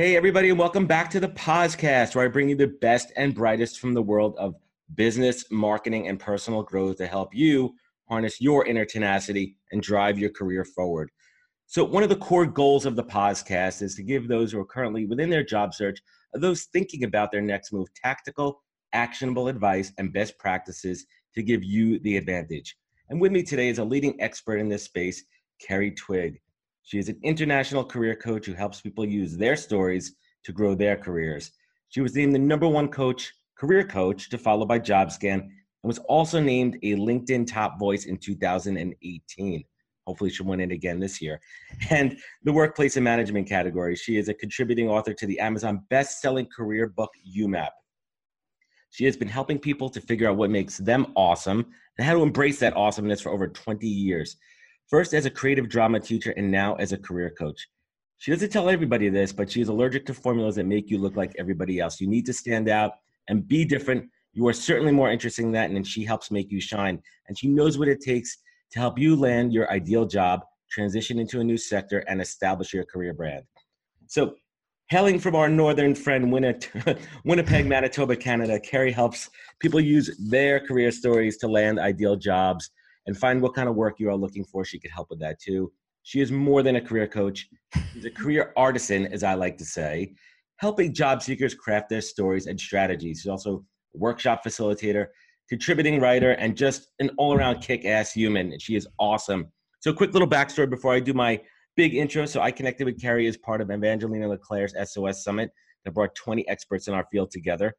Hey, everybody, and welcome back to the POZcast where I bring you the best and brightest from the world of business, marketing, and personal growth to help you harness your inner tenacity and drive your career forward. So, one of the core goals of the POZcast is to give those who are currently within their job search, those thinking about their next move, tactical, actionable advice and best practices to give you the advantage. And with me today is a leading expert in this space, Kerri Twigg. She is an international career coach who helps people use their stories to grow their careers. She was named the number one coach, career coach to follow by JobScan, and was also named a LinkedIn top voice in 2018. Hopefully, she'll win it again this year. And the workplace and management category. She is a contributing author to the Amazon best selling career book, YOUMAP. She has been helping people to figure out what makes them awesome and how to embrace that awesomeness for over 20 years first as a creative drama teacher and now as a career coach. She doesn't tell everybody this, but she's allergic to formulas that make you look like everybody else. You need to stand out and be different. You are certainly more interesting than that, and she helps make you shine. And she knows what it takes to help you land your ideal job, transition into a new sector, and establish your career brand. So, hailing from our northern friend Winnipeg, Manitoba, Canada, Kerri helps people use their career stories to land ideal jobs and find what kind of work you are looking for. She could help with that too. She is more than a career coach. She's a career artisan, as I like to say, helping job seekers craft their stories and strategies. She's also a workshop facilitator, contributing writer, and just an all around kick ass human. And she is awesome. So, quick little backstory before I do my big intro. So, I connected with Kerri as part of Evangelina Leclair's SOS Summit that brought 20 experts in our field together.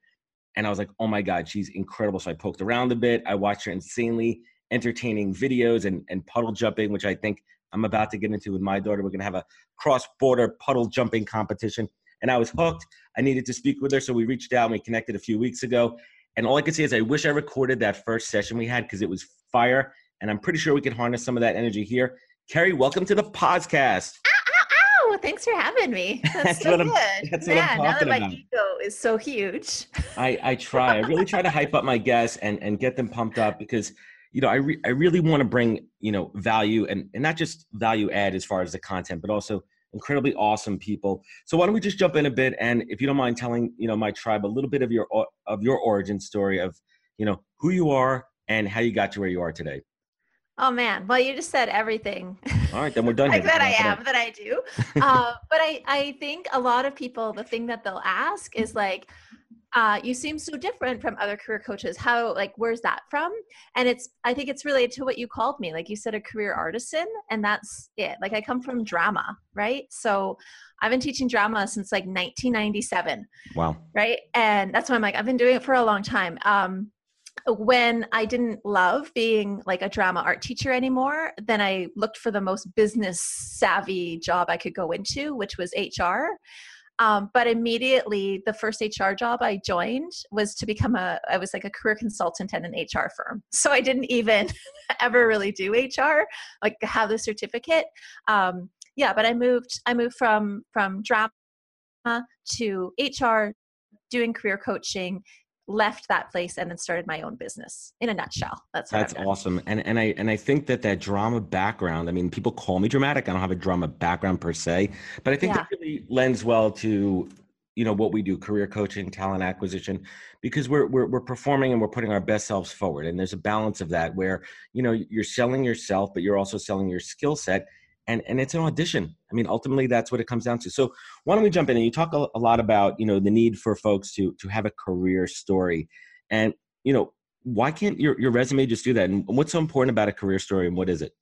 And I was like, oh my God, she's incredible. So I poked around a bit. I watched her insanely entertaining videos and, and puddle jumping, which I think I'm about to get into with my daughter. We're going to have a cross border puddle jumping competition. And I was hooked. I needed to speak with her. So we reached out and we connected a few weeks ago. And all I can say is I wish I recorded that first session we had because it was fire. And I'm pretty sure we can harness some of that energy here. Kerri, welcome to the POZcast. Ow, Thanks for having me. That's, that's so what good. I'm, that's Man, what I'm now that my about. ego is so huge. I, I try. I really try to hype up my guests and, and get them pumped up because – you know, I, re- I really want to bring, you know, value and, and not just value add as far as the content, but also incredibly awesome people. So why don't we just jump in a bit? And if you don't mind telling, you know, my tribe a little bit of your, of your origin story of, you know, who you are and how you got to where you are today. Oh man, well you just said everything. All right, then we're done. like that I am, that I do. uh, but I, I think a lot of people, the thing that they'll ask is like, uh, you seem so different from other career coaches. How, like, where's that from? And it's, I think it's related to what you called me. Like you said, a career artisan, and that's it. Like I come from drama, right? So I've been teaching drama since like 1997. Wow. Right. And that's why I'm like, I've been doing it for a long time. Um, when I didn't love being like a drama art teacher anymore, then I looked for the most business savvy job I could go into, which was HR. Um, but immediately, the first HR job I joined was to become a, I was like a career consultant at an HR firm. So I didn't even ever really do HR, like have the certificate. Um, yeah, but I moved, I moved from, from drama to HR, doing career coaching left that place and then started my own business in a nutshell. That's that's awesome. And and i and i think that that drama background i mean people call me dramatic. I don't have a drama background per se but i think yeah. that really lends well to you know what we do career coaching talent acquisition because we're, we're we're performing and we're putting our best selves forward. And there's a balance of that where you know you're selling yourself but you're also selling your skill set and and it's an audition. I mean ultimately that's what it comes down to. So why don't we jump in and you talk a, a lot about you know the need for folks to to have a career story. And you know why can't your, your resume just do that? And what's so important about a career story and what is it?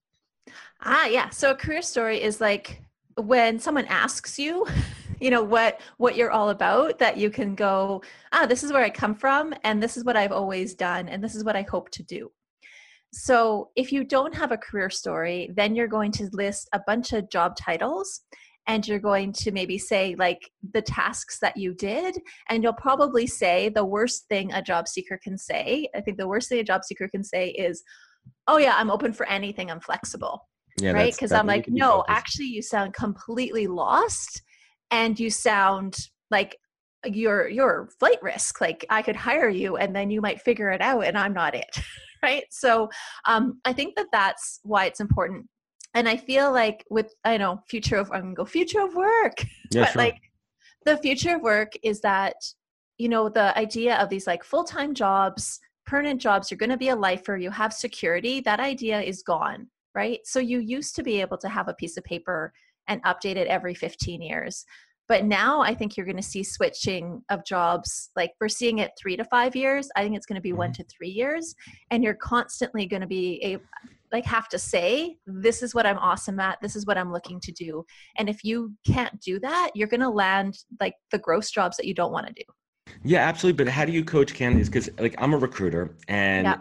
Ah yeah. So a career story is like when someone asks you you know what what you're all about that you can go ah this is where i come from and this is what i've always done and this is what i hope to do so if you don't have a career story, then you're going to list a bunch of job titles and you're going to maybe say like the tasks that you did and you'll probably say the worst thing a job seeker can say. I think the worst thing a job seeker can say is oh yeah i'm open for anything. I'm flexible yeah, right? because i'm like no actually you sound completely lost and you sound like you're you're flight risk like i could hire you and then you might figure it out and i'm not it right? So um, i think that that's why it's important. And i feel like with i know future of i'm gonna go future of work yeah, but sure. like the future of work is that you know the idea of these like full-time jobs permanent jobs you're going to be a lifer you have security that idea is gone right? So you used to be able to have a piece of paper and update it every 15 years but now I think you're going to see switching of jobs. Like we're seeing it three to five years. I think it's going to be mm-hmm. one to three years. And you're constantly going to be a like have to say this is what i'm awesome at this is what i'm looking to do and if you can't do that you're going to land like the gross jobs that you don't want to do yeah absolutely but how do you coach candidates because like i'm a recruiter and yeah.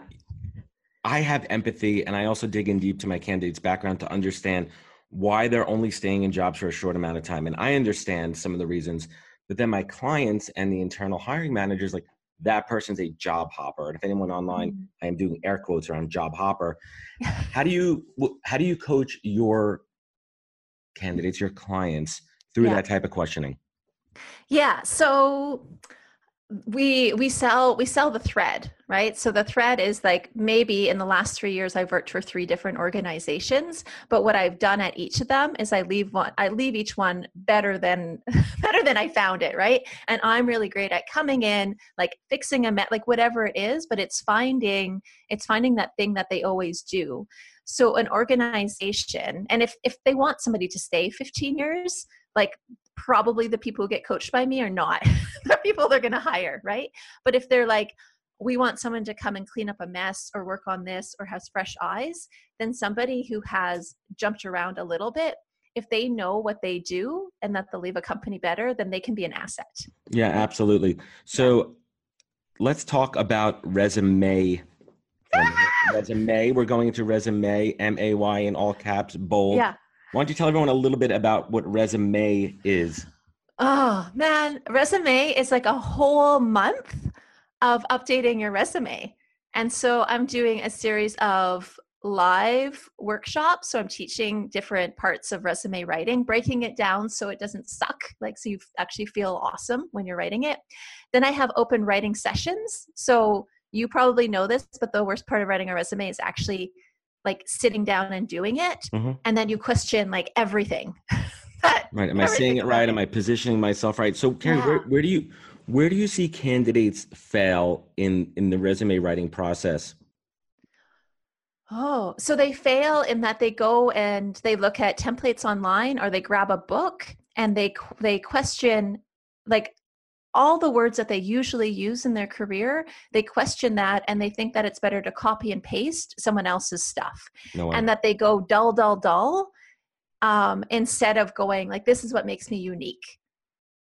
i have empathy and i also dig in deep to my candidates background to understand why they're only staying in jobs for a short amount of time. And I understand some of the reasons, but then my clients and the internal hiring managers, like that person's a job hopper. And if anyone online, mm-hmm. I am doing air quotes around job hopper. how do you how do you coach your candidates, your clients through yeah. that type of questioning? Yeah. So we we sell we sell the thread right? So the thread is like maybe in the last three years i've worked for three different organizations but what i've done at each of them is i leave one i leave each one better than better than i found it right? And i'm really great at coming in like fixing a met like whatever it is but it's finding it's finding that thing that they always do. So an organization and if if they want somebody to stay 15 years like probably the people who get coached by me are not the people they're going to hire, right? But if they're like, we want someone to come and clean up a mess or work on this or has fresh eyes, then somebody who has jumped around a little bit, if they know what they do and that they'll leave a company better, then they can be an asset. Yeah, absolutely. So let's talk about resume. resume. We're going into resume, M A Y in all caps, bold. Yeah. Why don't you tell everyone a little bit about what resume is? Oh man, resume is like a whole month of updating your resume. And so I'm doing a series of live workshops. So I'm teaching different parts of resume writing, breaking it down so it doesn't suck, like so you actually feel awesome when you're writing it. Then I have open writing sessions. So you probably know this, but the worst part of writing a resume is actually like sitting down and doing it mm-hmm. and then you question like everything right am i saying it right am i positioning myself right so karen yeah. where, where do you where do you see candidates fail in in the resume writing process Oh, so they fail in that they go and they look at templates online or they grab a book and they they question like all the words that they usually use in their career, they question that and they think that it's better to copy and paste someone else's stuff. No and that they go dull, dull, dull um, instead of going like, this is what makes me unique.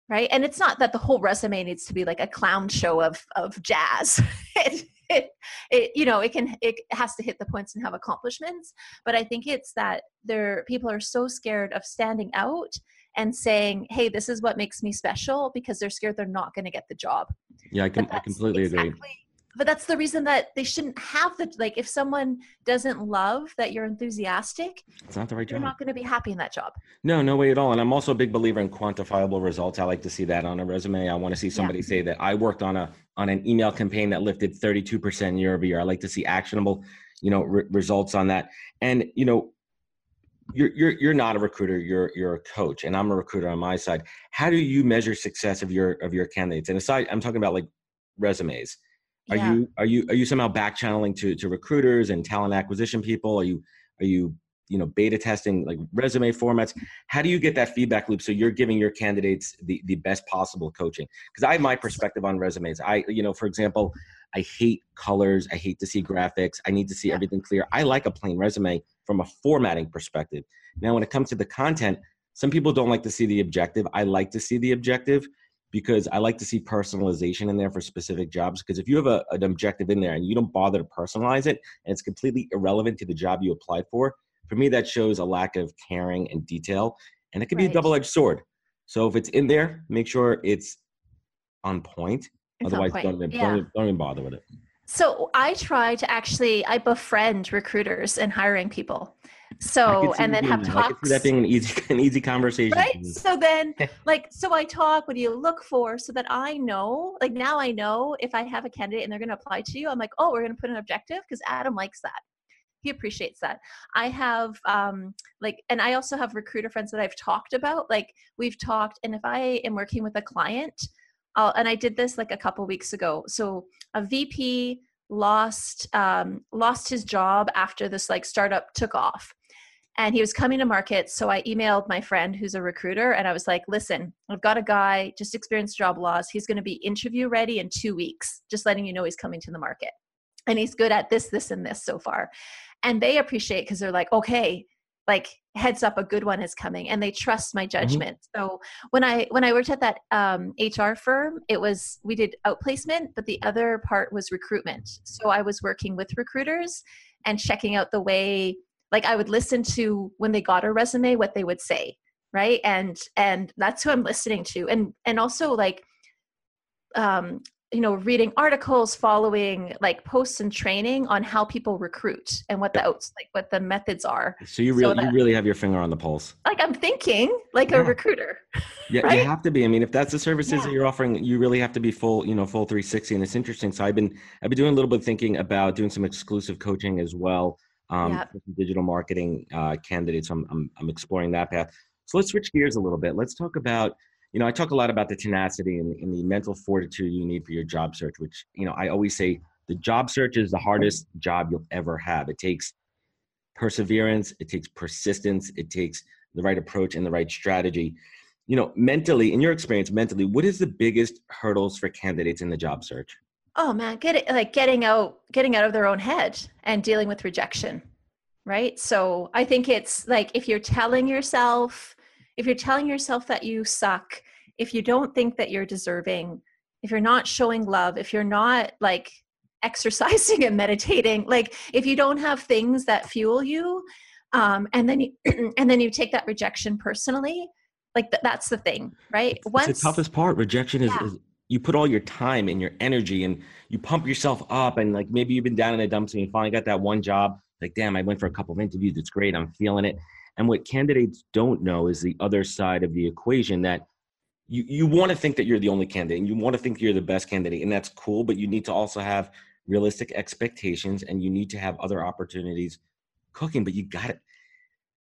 Right. And it's not that the whole resume needs to be like a clown show of, of jazz. it, it, it, you know, it can, it has to hit the points and have accomplishments. But I think it's that there, people are so scared of standing out and saying, hey, this is what makes me special because they're scared they're not going to get the job. Yeah, I, can, I completely exactly, agree. But that's the reason that they shouldn't have the, like, if someone doesn't love that you're enthusiastic, it's not the right job. You're not going to be happy in that job. No, no way at all. And I'm also a big believer in quantifiable results. I like to see that on a resume. I want to see somebody yeah. say that I worked on a, on an email campaign that lifted 32% year over year. I like to see actionable, you know, re- results on that. And, you know, you're you're you're not a recruiter you're you're a coach and i'm a recruiter on my side. How do you measure success of your of your candidates? And aside i'm talking about like resumes. Are yeah. you are you are you somehow back channeling to to recruiters and talent acquisition people? Are you are you you know beta testing like resume formats. How do you get that feedback loop so you're giving your candidates the the best possible coaching? Because i have my perspective on resumes. I you know for example i hate colors. I hate to see graphics. I need to see everything clear. I like a plain resume from a formatting perspective. Now, when it comes to the content, some people don't like to see the objective. I like to see the objective because I like to see personalization in there for specific jobs. Because if you have a, an objective in there and you don't bother to personalize it and it's completely irrelevant to the job you applied for, for me, that shows a lack of caring and detail. and it can be a double-edged sword. So if it's in there, make sure it's on point. It's on Otherwise, point. don't, even, Yeah. don't, don't even bother with it. So I try to actually I befriend recruiters and hiring people. So and then have that. I could talks. see that being an easy, an easy conversation. right so then like so i talk what do you look for so that i know like now i know if i have a candidate and they're going to apply to you i'm like oh we're going to put an objective because adam likes that he appreciates that. I have um like and i also have recruiter friends that i've talked about like we've talked and if i am working with a client I'll, and i did this like a couple weeks ago so a vp lost um lost his job after this like startup took off and he was coming to market so i emailed my friend who's a recruiter and i was like listen i've got a guy just experienced job loss he's going to be interview ready in two weeks just letting you know he's coming to the market and he's good at this this and this so far and they appreciate because they're like okay like heads up a good one is coming and they trust my judgment. So when i when i worked at that um, hr firm it was we did outplacement but the other part was recruitment. So i was working with recruiters and checking out the way like i would listen to when they got a resume what they would say right? And and that's who i'm listening to. And and also like um you know reading articles following like posts and training on how people recruit and what the outs like what the methods are So you so really, that- you really have your finger on the pulse. like i'm thinking like Yeah. a recruiter Yeah, Right? you have to be. I mean, if that's the services Yeah. that you're offering, you really have to be full, you know, full 360. And it's interesting. So I've been, I've been doing a little bit of thinking about doing some exclusive coaching as well. Um, some digital marketing uh, candidates. I'm, I'm, I'm exploring that path. So let's switch gears a little bit. Let's talk about, you know, I talk a lot about the tenacity and, and the mental fortitude you need for your job search, which, you know, I always say the job search is the hardest job you'll ever have. It takes perseverance, it takes persistence, it takes the right approach and the right strategy. You know, mentally, in your experience, mentally, what is the biggest hurdles for candidates in the job search? oh man get it like getting out getting out of their own head and dealing with rejection right so i think it's like if you're telling yourself if you're telling yourself that you suck if you don't think that you're deserving if you're not showing love if you're not like exercising and meditating like if you don't have things that fuel you um and then you and then you take that rejection personally like th- that's the thing right It's the toughest part. Rejection is, Yeah. is you put all your time and your energy and you pump yourself up and like maybe you've been down in the dumps and you finally got that one job. Like, damn, I went for a couple of interviews. It's great. I'm feeling it. And what candidates don't know is the other side of the equation that you, you want to think that you're the only candidate and you want to think you're the best candidate. And that's cool, but you need to also have realistic expectations and you need to have other opportunities cooking, but you got it.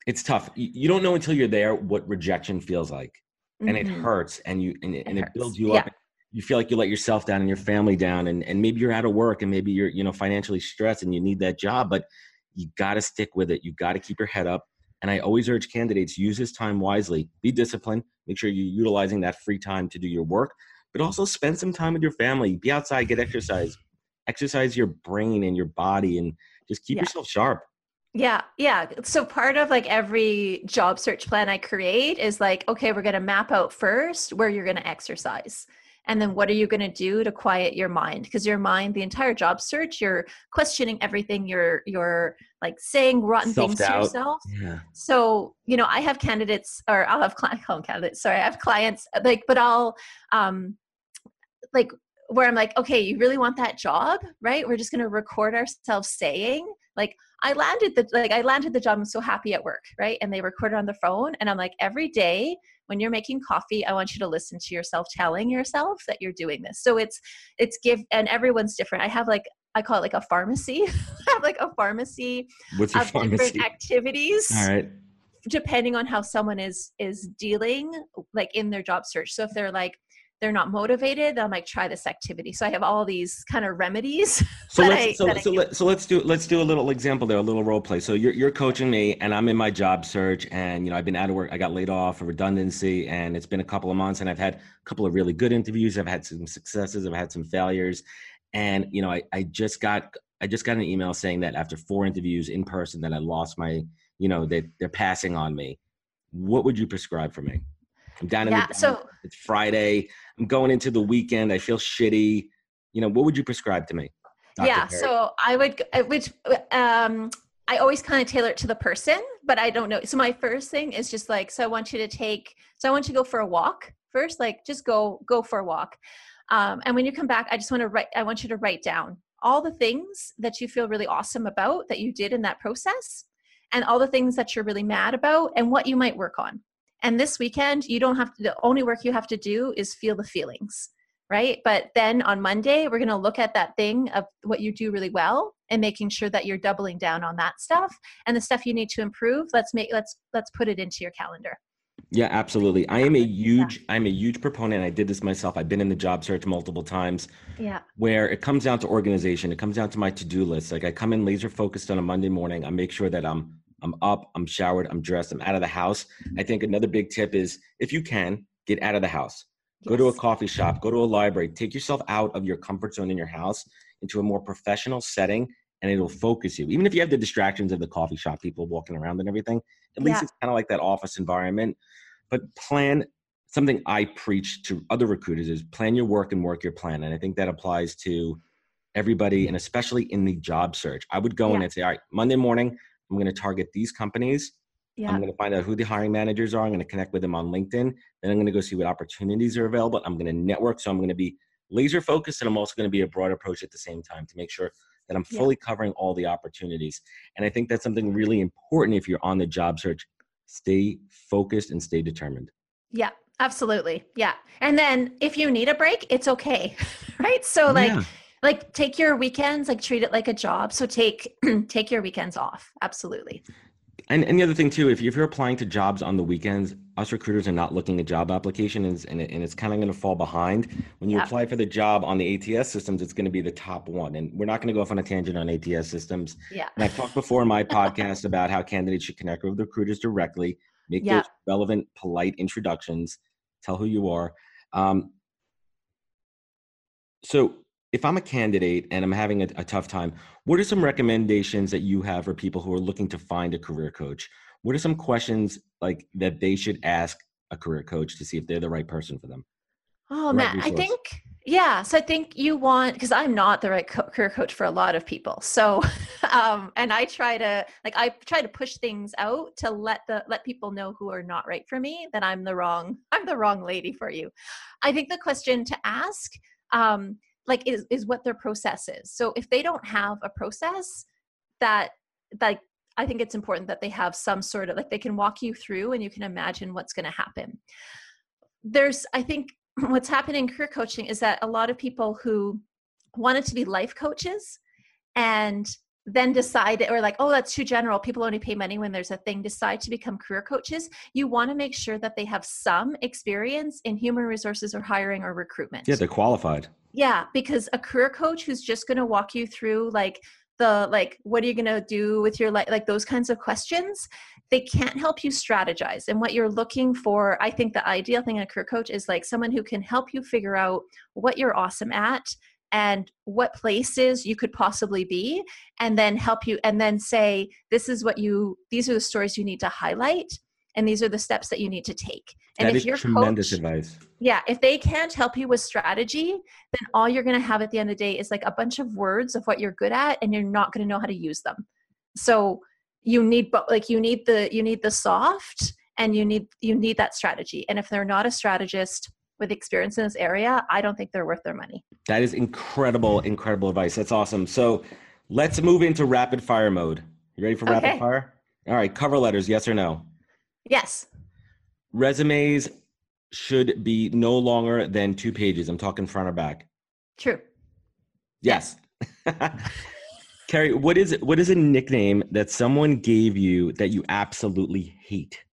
It's tough. You, you don't know until you're there what rejection feels like and it Mhm. hurts and you and it, and it builds you Yeah. up you feel like you let yourself down and your family down and, and maybe you're out of work and maybe you're you know financially stressed and you need that job but you got to stick with it you got to keep your head up and i always urge candidates use this time wisely be disciplined make sure you're utilizing that free time to do your work but also spend some time with your family be outside get exercise exercise your brain and your body and just keep Yeah. yourself sharp Yeah, yeah. So part of like every job search plan I create is like, okay, we're going to map out first where you're going to exercise. And then what are you going to do to quiet your mind? Because your mind, the entire job search, you're questioning everything. You're you're like saying rotten things to yourself. yeah So, you know, I have candidates or I'll have client call them candidates. Sorry, I have clients like, but I'll um like where I'm like, okay, you really want that job, right? We're just gonna record ourselves saying, like, I landed the like I landed the job, I'm so happy at work, right? And they record it on the phone. And I'm like, every day when you're making coffee, I want you to listen to yourself telling yourself that you're doing this. So it's it's give and everyone's different. I have like I call it like a pharmacy. I have like a pharmacy what's your of pharmacy different activities all right depending on how someone is is dealing like in their job search so if they're like they're not motivated i'm like try this activity so i have all these kind of remedies So let's I- so, so, do. let, so let's do let's do a little example there, a little role play. So you're you're coaching me, and I'm in my job search, and you know I've been out of work, I got laid off for redundancy, and it's been a couple of months, and I've had a couple of really good interviews, I've had some successes, I've had some failures, and you know I I just got I just got an email saying that after four interviews in person that I lost my you know they they're passing on me. What would you prescribe for me? I'm down in yeah the so it's Friday. I'm going into the weekend. I feel shitty. You know, what would you prescribe to me? Dr. yeah Perry? so i would uh, which um I always kind of tailor it to the person, but I don't know. So my first thing is just like, so I want you to take, so I want you to go for a walk first, like just go, go for a walk. Um, and when you come back, I just want to write, I want you to write down all the things that you feel really awesome about that you did in that process and all the things that you're really mad about and what you might work on. And this weekend, you don't have to, the only work you have to do is feel the feelings right? But then on Monday, we're going to look at that thing of what you do really well and making sure that you're doubling down on that stuff and the stuff you need to improve. Let's make let's let's put it into your calendar. Yeah, absolutely. I am a huge yeah. I'm a huge proponent. I did this myself. I've been in the job search multiple times. Yeah. Where it comes down to organization. It comes down to my to-do list. Like I come in laser focused on a Monday morning. I make sure that I'm I'm up, I'm showered, I'm dressed, I'm out of the house. Mm-hmm. I think another big tip is if you can, get out of the house Go to a coffee shop, go to a library, take yourself out of your comfort zone in your house into a more professional setting and it'll mm-hmm. focus you. Even if you have the distractions of the coffee shop, people walking around and everything, at least yeah. it's kind of like that office environment. But plan something I preach to other recruiters is plan your work and work your plan. And I think that applies to everybody and mm-hmm. especially in the job search. I would go yeah. in and say, all right, Monday morning, I'm going to target these companies yeah. I'm going to find out who the hiring managers are. I'm going to connect with them on LinkedIn. Then I'm going to go see what opportunities are available. I'm going to network. So I'm going to be laser focused and I'm also going to be a broad approach at the same time to make sure that I'm fully yeah. covering all the opportunities. And I think that's something really important if you're on the job search. Stay focused and stay determined. Yeah, absolutely. Yeah. And then if you need a break, it's okay. right? So like yeah. Like take your weekends, like treat it like a job. So take take your weekends off. Absolutely. And, and the other thing too, if, if you're applying to jobs on the weekends, us recruiters are not looking at job applications and, and it's kind of going to fall behind. When you yeah. apply for the job on the ATS systems, it's going to be the top one. And we're not going to go off on a tangent on ATS systems. Yeah. And I've talked before in my podcast about how candidates should connect with recruiters directly, make yeah. those relevant, polite introductions, tell who you are. Um, so if I'm a candidate and I'm having a, a, tough time, what are some recommendations that you have for people who are looking to find a career coach? What are some questions like that they should ask a career coach to see if they're the right person for them? Oh man, I think yeah. So I think you want because I'm not the right co- career coach for a lot of people. So, um, and I try to like I try to push things out to let the let people know who are not right for me that I'm the wrong I'm the wrong lady for you. I think the question to ask um, like is, is what their process is. So if they don't have a process that like i think it's important that they have some sort of like they can walk you through and you can imagine what's going to happen. There's i think what's happening in career coaching is that a lot of people who wanted to be life coaches and then decide or like oh that's too general. People only pay money when there's a thing. Decide to become career coaches. You want to make sure that they have some experience in human resources or hiring or recruitment. Yeah they're qualified. Yeah because a career coach who's just going to walk you through like the like what are you going to do with your life like those kinds of questions they can't help you strategize. And what you're looking for i think the ideal thing in a career coach is like someone who can help you figure out what you're awesome at and what places you could possibly be and then help you and then say this is what you these are the stories you need to highlight and these are the steps that you need to take. And that if your tremendous coach, advice. Yeah if they can't help you with strategy then all you're going to have at the end of the day is like a bunch of words of what you're good at and you're not going to know how to use them. So you need like you need the you need the soft and you need you need that strategy. And if they're not a strategist with experience in this area, I don't think they're worth their money. That is incredible, incredible advice. That's awesome. So let's move into rapid fire mode. You ready for okay. rapid fire? All right, cover letters, yes or no? Yes. Resumes should be no longer than two pages. I'm talking front or back. True. Yes. yes. Kerri, what is what is a nickname that someone gave you that you absolutely hate?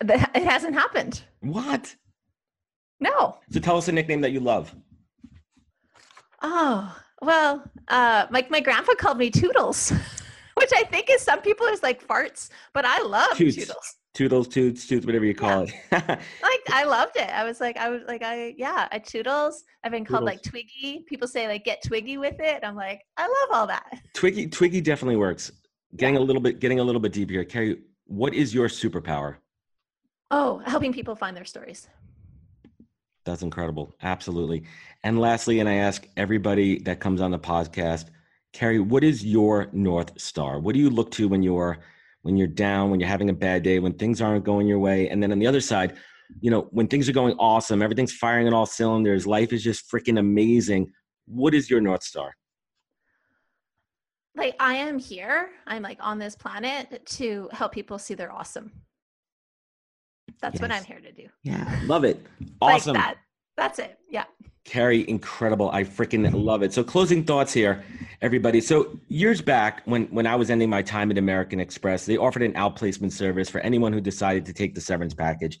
It hasn't happened. What? No. So tell us a nickname that you love. Oh, well, uh, like my grandpa called me Toodles, which I think is some people is like farts, but I love Toots. Toodles. Toodles, toots, toots, whatever you call yeah. it. like I loved it. I was like, I was like, I yeah, I toodles. I've been called toodles. like Twiggy. People say like get Twiggy with it. I'm like, I love all that. Twiggy, Twiggy definitely works. Getting yeah. a little bit, getting a little bit deeper here. Kerri, what is your superpower? Oh, helping people find their stories. That's incredible. Absolutely. And lastly, and I ask everybody that comes on the podcast, Kerri, what is your North Star? What do you look to when you're when you're down, when you're having a bad day, when things aren't going your way? And then on the other side, you know, when things are going awesome, everything's firing on all cylinders, life is just freaking amazing. What is your North Star? Like I am here, I'm like on this planet to help people see they're awesome. That's yes. what I'm here to do. Yeah, love it. Awesome. Like that. That's it. Yeah. Kerri, incredible. I freaking love it. So closing thoughts here, everybody. So years back when when I was ending my time at American Express, they offered an outplacement service for anyone who decided to take the severance package.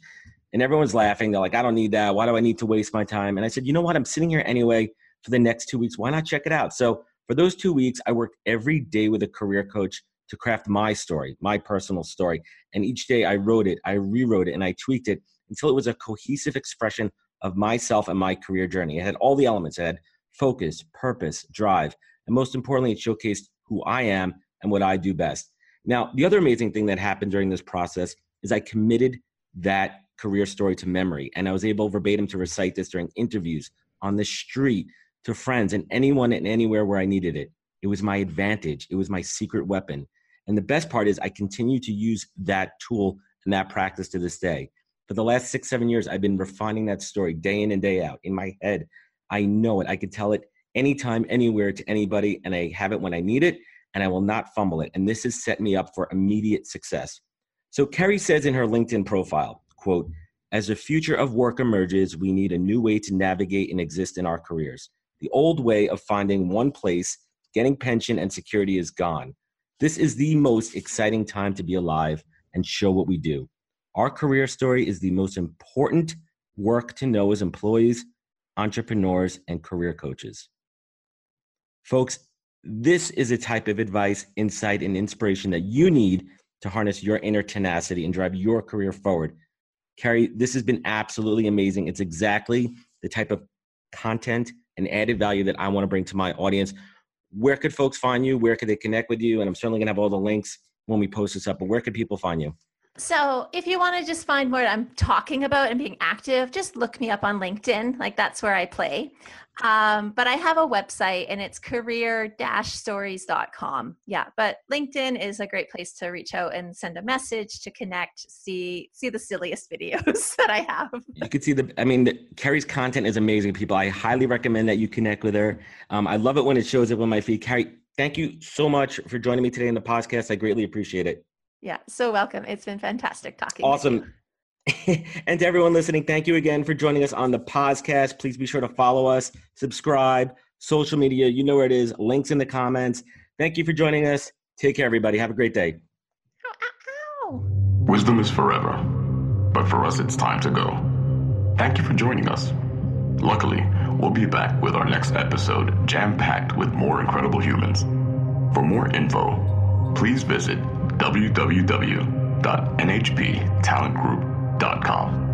And everyone's laughing. They're like, I don't need that. Why do I need to waste my time? And I said, you know what? I'm sitting here anyway for the next two weeks. Why not check it out? So for those two weeks, I worked every day with a career coach to craft my story, my personal story. And each day I wrote it, I rewrote it, and I tweaked it until it was a cohesive expression of myself and my career journey. It had all the elements. It had focus, purpose, drive, and most importantly, it showcased who I am and what I do best. Now, the other amazing thing that happened during this process is I committed that career story to memory, and I was able verbatim to recite this during interviews, on the street, to friends, and anyone and anywhere where I needed it. It was my advantage. It was my secret weapon. And the best part is I continue to use that tool and that practice to this day. For the last six, seven years, I've been refining that story day in and day out in my head. I know it. I can tell it anytime, anywhere to anybody, and I have it when I need it, and I will not fumble it. And this has set me up for immediate success. So Kerri says in her LinkedIn profile, quote, as the future of work emerges, we need a new way to navigate and exist in our careers. The old way of finding one place, getting pension and security is gone. This is the most exciting time to be alive and show what we do. Our career story is the most important work to know as employees, entrepreneurs, and career coaches. Folks, this is a type of advice, insight, and inspiration that you need to harness your inner tenacity and drive your career forward. Kerri, this has been absolutely amazing. It's exactly the type of content and added value that I want to bring to my audience. Where could folks find you? Where could they connect with you? And I'm certainly going to have all the links when we post this up, but where could people find you? So, if you want to just find what I'm talking about and being active, just look me up on LinkedIn. Like that's where I play. Um, but I have a website and it's career-stories.com. Yeah, but LinkedIn is a great place to reach out and send a message to connect, see see the silliest videos that I have. You can see the I mean, the, Kerri's content is amazing, people. I highly recommend that you connect with her. Um, I love it when it shows up on my feed. Kerri, thank you so much for joining me today in the podcast. I greatly appreciate it. Yeah, so welcome. It's been fantastic talking. Awesome. and to everyone listening, thank you again for joining us on the podcast. Please be sure to follow us, subscribe, social media. You know where it is. Links in the comments. Thank you for joining us. Take care, everybody. Have a great day. Ow, ow. Wisdom is forever, but for us, it's time to go. Thank you for joining us. Luckily, we'll be back with our next episode jam packed with more incredible humans. For more info, please visit www.nhptalentgroup.com.